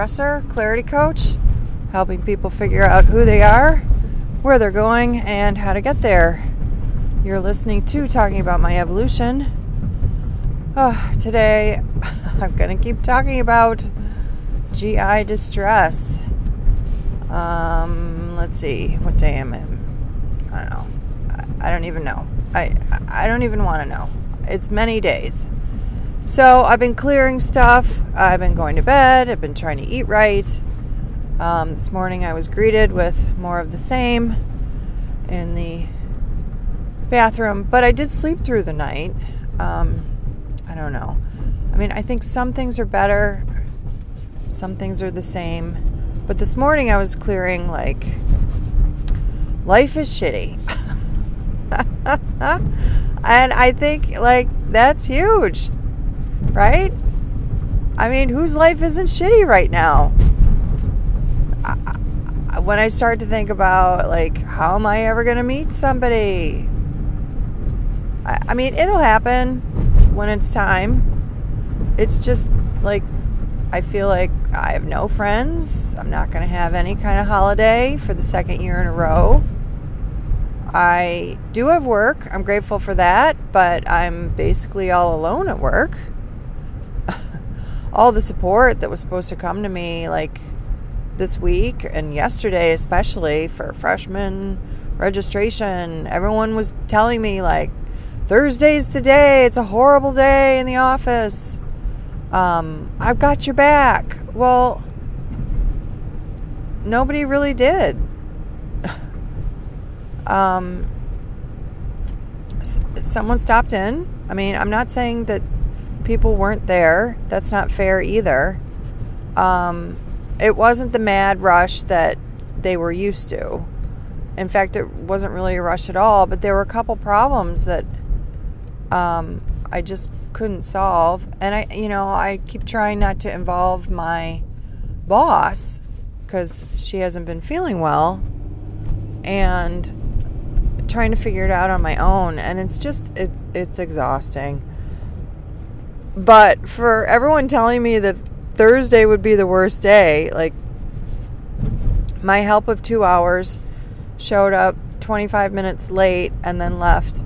clarity coach, helping people figure out who they are, where they're going, and how to get there. You're listening to Talking About My Evolution. Oh, today, I'm going to keep talking about GI distress. Um, let's see, what day am I? I don't know. I don't even know. I I don't even want to know. It's many days. So I've been clearing stuff. I've been going to bed. I've been trying to eat right. Um, this morning I was greeted with more of the same in the bathroom, but I did sleep through the night. Um, I don't know. I mean, I think some things are better, some things are the same. But this morning I was clearing like life is shitty. and I think like that's huge right? I mean, whose life isn't shitty right now? when I start to think about, like, how am I ever going to meet somebody? I, I mean, it'll happen when it's time. It's just like, I feel like I have no friends. I'm not going to have any kind of holiday for the second year in a row. I do have work. I'm grateful for that, but I'm basically all alone at work all the support that was supposed to come to me like this week and yesterday especially for freshman registration. Everyone was telling me like thursday's the day. It's a horrible day in the office. Um, i've got your back. Well nobody really did. Um, someone stopped in. I mean i'm not saying that people weren't there. That's not fair either. Um, it wasn't the mad rush that they were used to. In fact, it wasn't really a rush at all, but there were a couple problems that um, I just couldn't solve. And I, you know, I keep trying not to involve my boss because she hasn't been feeling well and trying to figure it out on my own. And it's just, it's, it's exhausting. But for everyone telling me that Thursday would be the worst day, like my help of two hours showed up 25 minutes late and then left.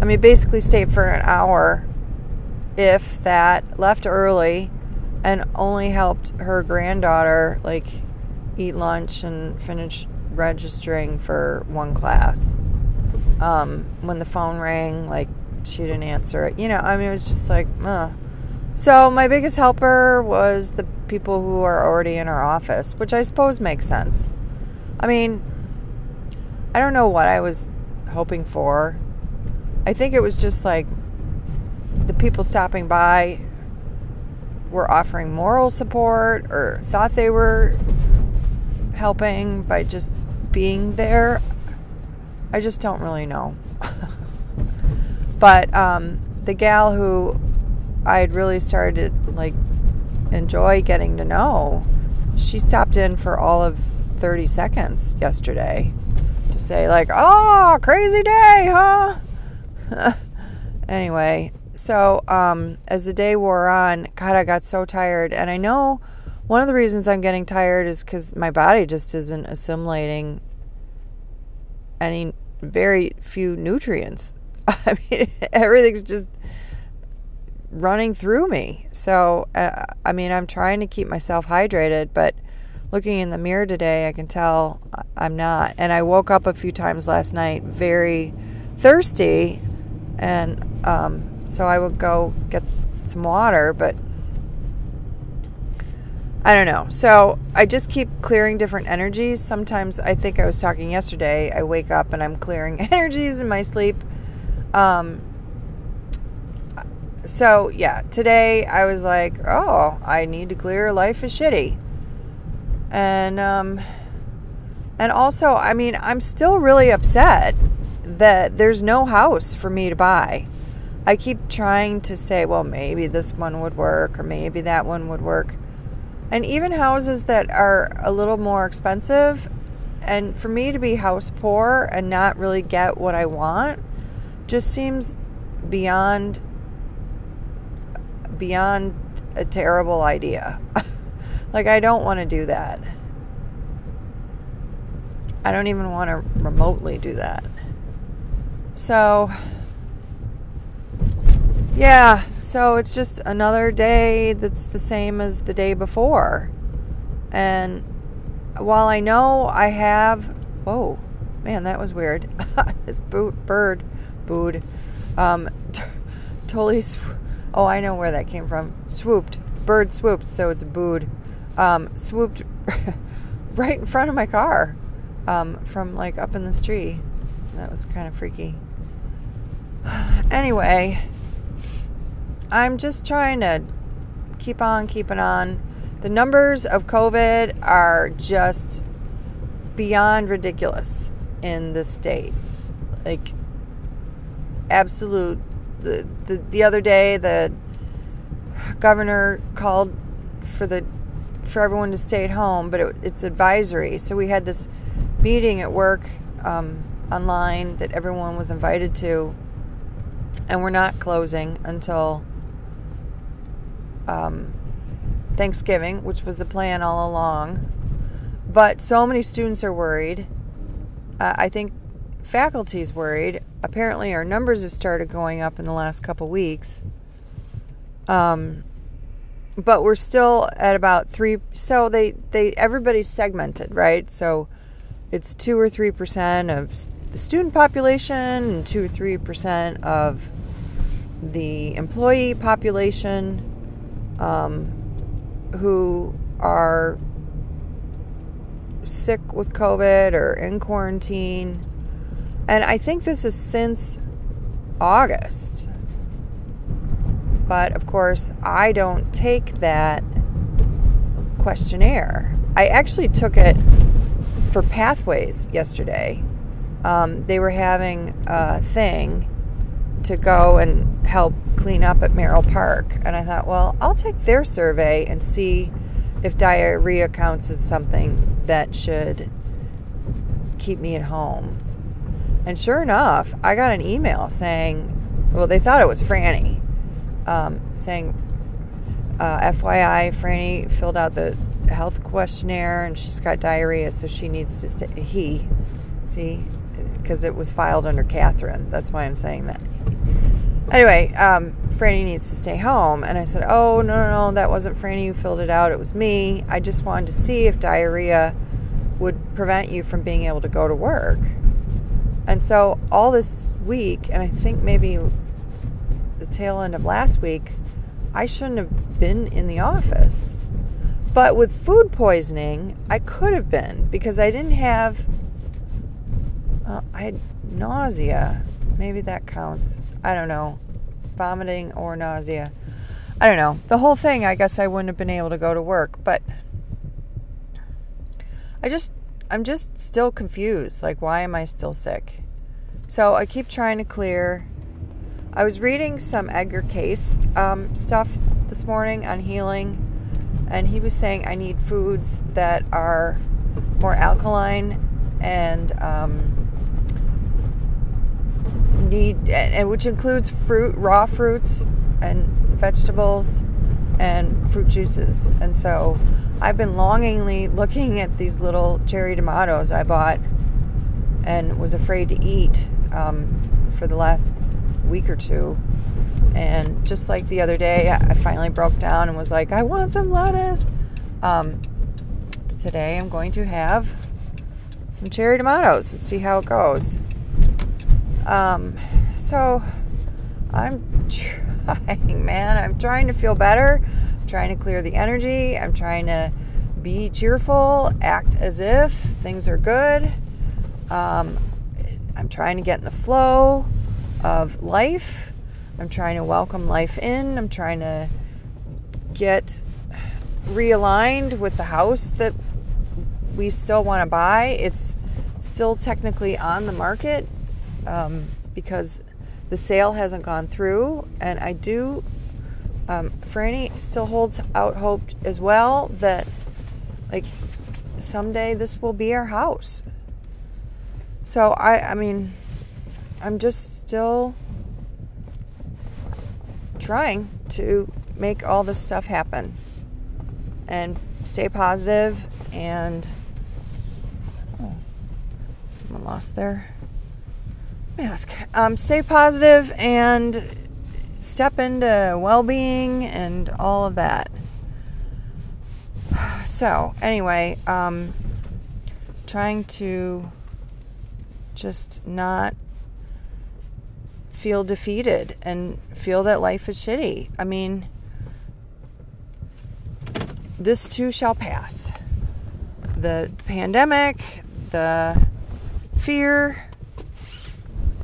I mean, basically stayed for an hour, if that, left early, and only helped her granddaughter, like, eat lunch and finish registering for one class. Um, when the phone rang, like, she didn't answer it. You know, I mean, it was just like, uh. So my biggest helper was the people who are already in our office, which I suppose makes sense. I mean, I don't know what I was hoping for. I think it was just like the people stopping by were offering moral support or thought they were helping by just being there. I just don't really know. But um, the gal who I had really started to like enjoy getting to know, she stopped in for all of 30 seconds yesterday to say like, "Oh, crazy day, huh?" anyway, so um, as the day wore on, God, I got so tired, and I know one of the reasons I'm getting tired is because my body just isn't assimilating any very few nutrients I mean, everything's just running through me. So, uh, I mean, I'm trying to keep myself hydrated, but looking in the mirror today, I can tell I'm not. And I woke up a few times last night very thirsty, and um, so I would go get some water, but I don't know. So I just keep clearing different energies. Sometimes I think I was talking yesterday, I wake up and I'm clearing energies in my sleep um, so yeah, today I was like, oh, I need to clear. Life is shitty, and um, and also, I mean, I'm still really upset that there's no house for me to buy. I keep trying to say, well, maybe this one would work, or maybe that one would work. And even houses that are a little more expensive, and for me to be house poor and not really get what I want, just seems beyond beyond a terrible idea. Like, I don't want to do that. I don't even want to remotely do that. So, yeah, so it's just another day that's the same as the day before. And while I know I have, whoa, man, that was weird. this boot, bird, booed, um, t- totally, sw- oh, I know where that came from. Swooped, bird swooped, so it's booed. Um, swooped right in front of my car um, from like up in this tree. That was kind of freaky. anyway, I'm just trying to keep on keeping on. The numbers of COVID are just beyond ridiculous in this state. Like, absolute. The, the, the other day, the governor called for the for everyone to stay at home, but it, it's advisory. So we had this meeting at work um, online that everyone was invited to, and we're not closing until um, Thanksgiving, which was the plan all along. But so many students are worried. Uh, I think faculty's worried. Apparently, our numbers have started going up in the last couple weeks. Um, but we're still at about three. So they they everybody's segmented, right? So it's two or three percent of the student population and two or three percent of the employee population um, who are sick with COVID or in quarantine. And I think this is since August. But of course, I don't take that questionnaire. I actually took it for Pathways yesterday. Um, they were having a thing to go and help clean up at Merrill Park. And I thought, well, I'll take their survey and see if diarrhea counts as something that should keep me at home. And sure enough, I got an email saying, well, they thought it was Franny, um, saying, uh, FYI, Franny filled out the health questionnaire and she's got diarrhea, so she needs to stay. He, see, because it was filed under Catherine. That's why I'm saying that. Anyway, um, Franny needs to stay home. And I said, Oh, no, no, no, that wasn't Franny who filled it out. It was me. I just wanted to see if diarrhea would prevent you from being able to go to work. And so all this week, and I think maybe the tail end of last week, I shouldn't have been in the office. But with food poisoning, I could have been because I didn't have. Uh, I had nausea. Maybe that counts. I don't know. Vomiting or nausea. I don't know. The whole thing, I guess I wouldn't have been able to go to work, but I just, I'm just still confused. Like, why am I still sick? So I keep trying to clear. I was reading some Edgar Cayce um, stuff this morning on healing and he was saying I need foods that are more alkaline and um, need and which includes fruit, raw fruits, and vegetables and fruit juices. And so I've been longingly looking at these little cherry tomatoes I bought and was afraid to eat um, for the last week or two and just like the other day, I finally broke down and was like, I want some lettuce. Um, today I'm going to have some cherry tomatoes and see how it goes. Um, so I'm trying, man. I'm trying to feel better. Trying to clear the energy. I'm trying to be cheerful, act as if things are good. Um, I'm trying to get in the flow of life I'm trying to welcome life in. I'm trying to get realigned with the house that we still want to buy. It's still technically on the market um, because the sale hasn't gone through, and I do. Um, Franny still holds out hope as well that, like, someday this will be our house. So I, I mean, I'm just still trying to make all this stuff happen and stay positive and oh, someone lost their mask. Um, stay positive and step into well-being and all of that. So anyway, um, trying to just not feel defeated and feel that life is shitty. I mean, this too shall pass. The pandemic, the fear,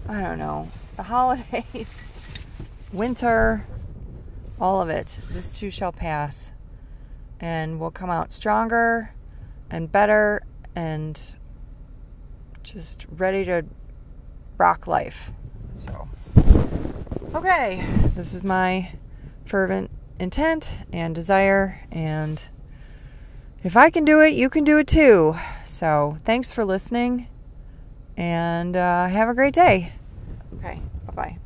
I don't know, the holidays, winter, all of it. This too shall pass. And we'll come out stronger and better and just ready to rock life. So, okay, this is my fervent intent and desire, and if I can do it, you can do it too. So, thanks for listening, and uh, have a great day. Okay, bye bye.